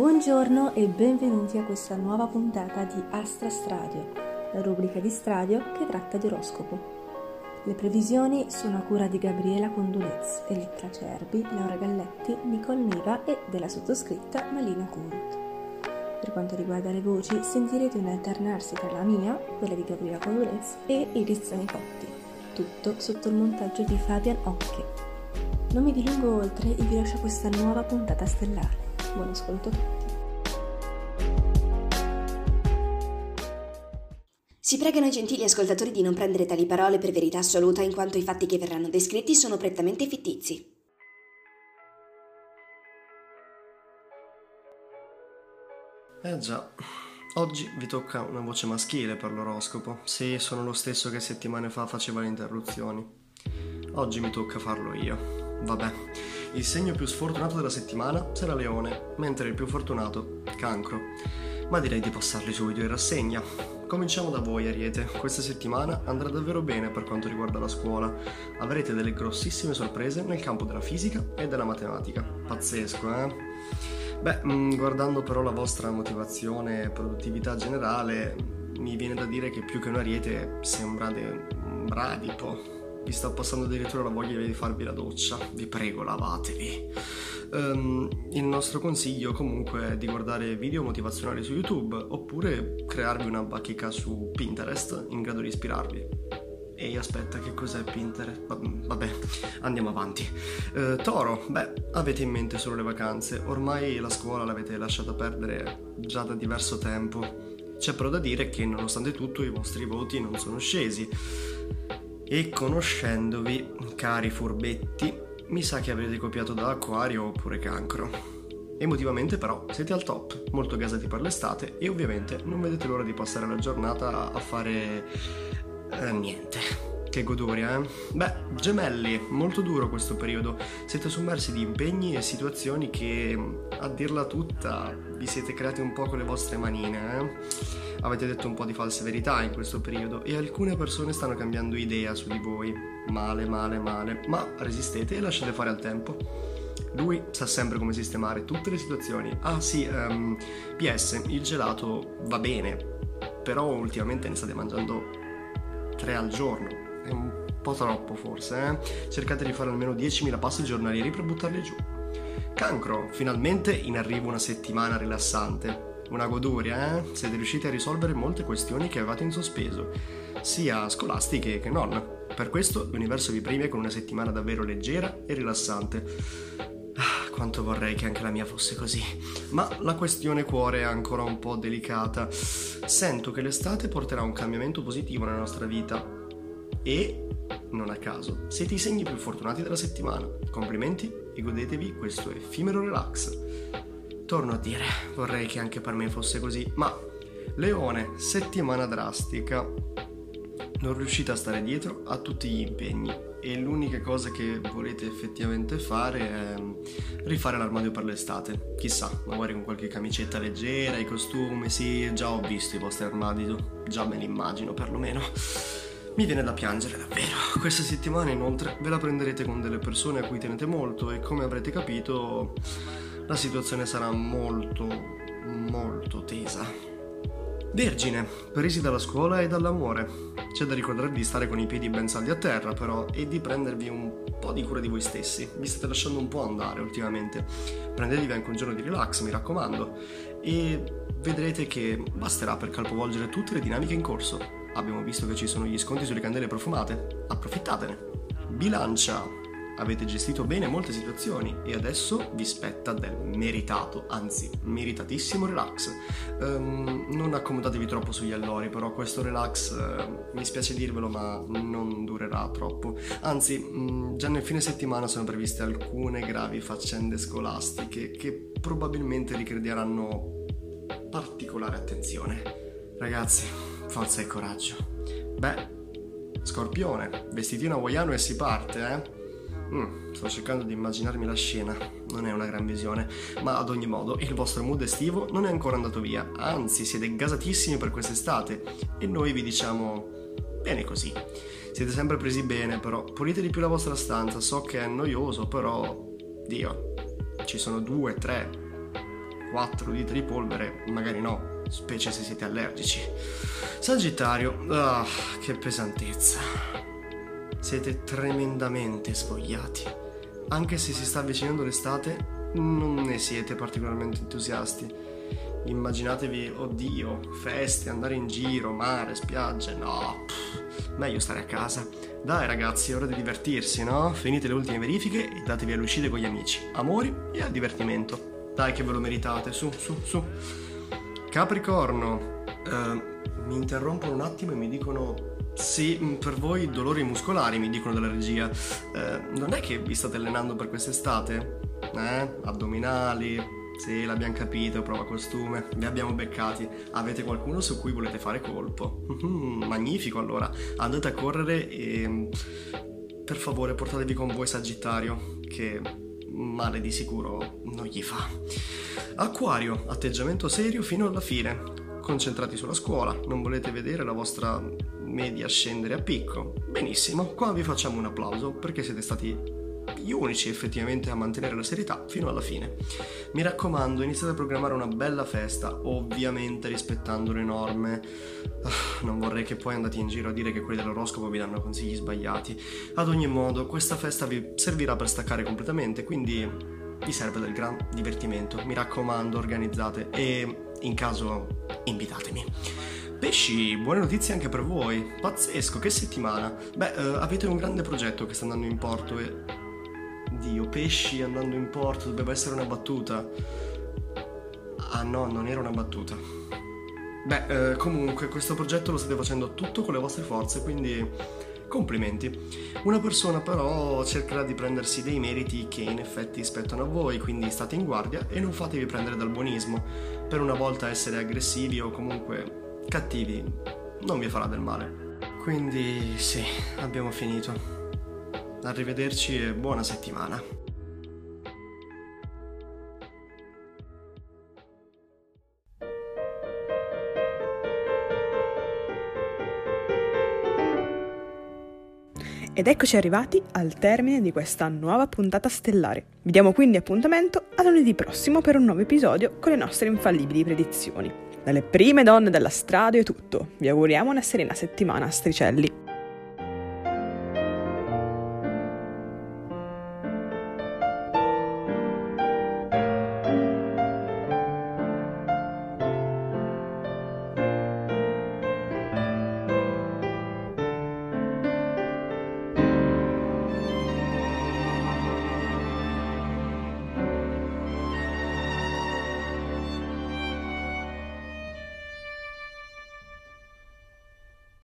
Buongiorno e benvenuti a questa nuova puntata di Astra Stradio, la rubrica di Stradio che tratta di oroscopo. Le previsioni sono a cura di Gabriela Condulez, Elettra Cerbi, Laura Galletti, Nicole Niva e della sottoscritta Malina Curut. Per quanto riguarda le voci, sentirete un alternarsi tra la mia, quella di Gabriela Condulez, e Iris Zanicotti, tutto sotto il montaggio di Fabian Ocche. Non mi dilungo oltre e vi lascio questa nuova puntata stellare. Buon ascolto Si pregano i gentili ascoltatori di non prendere tali parole per verità assoluta in quanto i fatti che verranno descritti sono prettamente fittizi. Eh già, oggi vi tocca una voce maschile per l'oroscopo. Sì, sono lo stesso che settimane fa faceva le interruzioni. Oggi mi tocca farlo io. Vabbè, il segno più sfortunato della settimana sarà Leone, mentre il più fortunato Cancro. Ma direi di passarli subito in rassegna. Cominciamo da voi, Ariete. Questa settimana andrà davvero bene per quanto riguarda la scuola. Avrete delle grossissime sorprese nel campo della fisica e della matematica. Pazzesco, eh? Beh, mm, guardando però la vostra motivazione e produttività generale, mi viene da dire che più che un Ariete sembrate un bradipo vi sta passando addirittura la voglia di farvi la doccia, vi prego lavatevi. Um, il nostro consiglio comunque è di guardare video motivazionali su YouTube oppure crearvi una bacheca su Pinterest in grado di ispirarvi. Ehi, aspetta, che cos'è Pinterest? Vabbè, andiamo avanti. Uh, toro, beh, avete in mente solo le vacanze. Ormai la scuola l'avete lasciata perdere già da diverso tempo. C'è però da dire che nonostante tutto i vostri voti non sono scesi e conoscendovi, cari furbetti, mi sa che avrete copiato da Acquario oppure Cancro. Emotivamente però siete al top, molto gasati per l'estate e ovviamente non vedete l'ora di passare la giornata a fare eh, niente. Che goduria, eh? Beh, gemelli, molto duro questo periodo. Siete sommersi di impegni e situazioni che, a dirla tutta, vi siete creati un po' con le vostre manine, eh? Avete detto un po' di false verità in questo periodo e alcune persone stanno cambiando idea su di voi. Male, male, male. Ma resistete e lasciate fare al tempo. Lui sa sempre come sistemare tutte le situazioni. Ah sì, um, PS, il gelato va bene, però ultimamente ne state mangiando tre al giorno po' troppo forse, eh? Cercate di fare almeno 10.000 passi giornalieri per buttarli giù. Cancro, finalmente in arrivo una settimana rilassante. Una goduria, eh? Siete riusciti a risolvere molte questioni che avevate in sospeso, sia scolastiche che non. Per questo l'universo vi premia con una settimana davvero leggera e rilassante. Ah, quanto vorrei che anche la mia fosse così. Ma la questione cuore è ancora un po' delicata. Sento che l'estate porterà un cambiamento positivo nella nostra vita, e, non a caso, siete i segni più fortunati della settimana. Complimenti e godetevi questo effimero relax. Torno a dire, vorrei che anche per me fosse così, ma Leone, settimana drastica. Non riuscite a stare dietro a tutti gli impegni e l'unica cosa che volete effettivamente fare è rifare l'armadio per l'estate. Chissà, magari con qualche camicetta leggera, i costumi, sì, già ho visto i vostri armadi, già me li immagino perlomeno. Mi viene da piangere davvero. Questa settimana inoltre ve la prenderete con delle persone a cui tenete molto e come avrete capito la situazione sarà molto, molto tesa. Vergine, presi dalla scuola e dall'amore. C'è da ricordarvi di stare con i piedi ben saldi a terra, però, e di prendervi un po' di cura di voi stessi. Vi state lasciando un po' andare ultimamente. Prendetevi anche un giorno di relax, mi raccomando, e vedrete che basterà per capovolgere tutte le dinamiche in corso. Abbiamo visto che ci sono gli sconti sulle candele profumate. Approfittatene. Bilancia. Avete gestito bene molte situazioni e adesso vi spetta del meritato, anzi meritatissimo relax. Um, non accomodatevi troppo sugli allori, però questo relax, uh, mi spiace dirvelo, ma non durerà troppo. Anzi, um, già nel fine settimana sono previste alcune gravi faccende scolastiche che probabilmente richiederanno particolare attenzione. Ragazzi, forza e coraggio. Beh, Scorpione, vestitino hawaiano e si parte, eh? Mm, sto cercando di immaginarmi la scena, non è una gran visione, ma ad ogni modo il vostro mood estivo non è ancora andato via, anzi siete gasatissimi per quest'estate e noi vi diciamo bene così. Siete sempre presi bene, però pulite di più la vostra stanza, so che è noioso, però Dio, ci sono due, tre, 4 litri di polvere, magari no, specie se siete allergici. Sagittario, ah, che pesantezza. Siete tremendamente svogliati. Anche se si sta avvicinando l'estate, non ne siete particolarmente entusiasti. Immaginatevi, oddio, feste, andare in giro, mare, spiagge, no, pff, meglio stare a casa. Dai ragazzi, è ora di divertirsi, no? Finite le ultime verifiche e datevi all'uscita con gli amici. Amori e al divertimento. Dai che ve lo meritate, su, su, su. Capricorno, uh, mi interrompono un attimo e mi dicono sì, per voi dolori muscolari, mi dicono dalla regia. Uh, non è che vi state allenando per quest'estate? Eh? Addominali, sì, l'abbiamo capito, prova costume. Vi abbiamo beccati. Avete qualcuno su cui volete fare colpo? Mm, magnifico, allora. Andate a correre e... Per favore, portatevi con voi Sagittario, che male di sicuro non gli fa. Acquario, atteggiamento serio fino alla fine. Concentrati sulla scuola, non volete vedere la vostra media scendere a picco? Benissimo, qua vi facciamo un applauso perché siete stati gli unici effettivamente a mantenere la serietà fino alla fine. Mi raccomando, iniziate a programmare una bella festa, ovviamente rispettando le norme. Ah, non vorrei che poi andate in giro a dire che quelli dell'oroscopo vi danno consigli sbagliati. Ad ogni modo, questa festa vi servirà per staccare completamente, quindi vi serve del gran divertimento. Mi raccomando, organizzate e in caso invitatemi. Pesci, buone notizie anche per voi. Pazzesco, che settimana. Beh, eh, avete un grande progetto che sta andando in porto e Dio, pesci andando in porto, doveva essere una battuta. Ah no, non era una battuta. Beh, eh, comunque questo progetto lo state facendo tutto con le vostre forze, quindi complimenti. Una persona però cercherà di prendersi dei meriti che in effetti spettano a voi, quindi state in guardia e non fatevi prendere dal buonismo. Per una volta essere aggressivi o comunque cattivi non vi farà del male. Quindi sì, abbiamo finito. Arrivederci e buona settimana. Ed eccoci arrivati al termine di questa nuova puntata stellare. Vi diamo quindi appuntamento a lunedì prossimo per un nuovo episodio con le nostre infallibili predizioni. Dalle prime donne della strada è tutto. Vi auguriamo una serena settimana, Stricelli.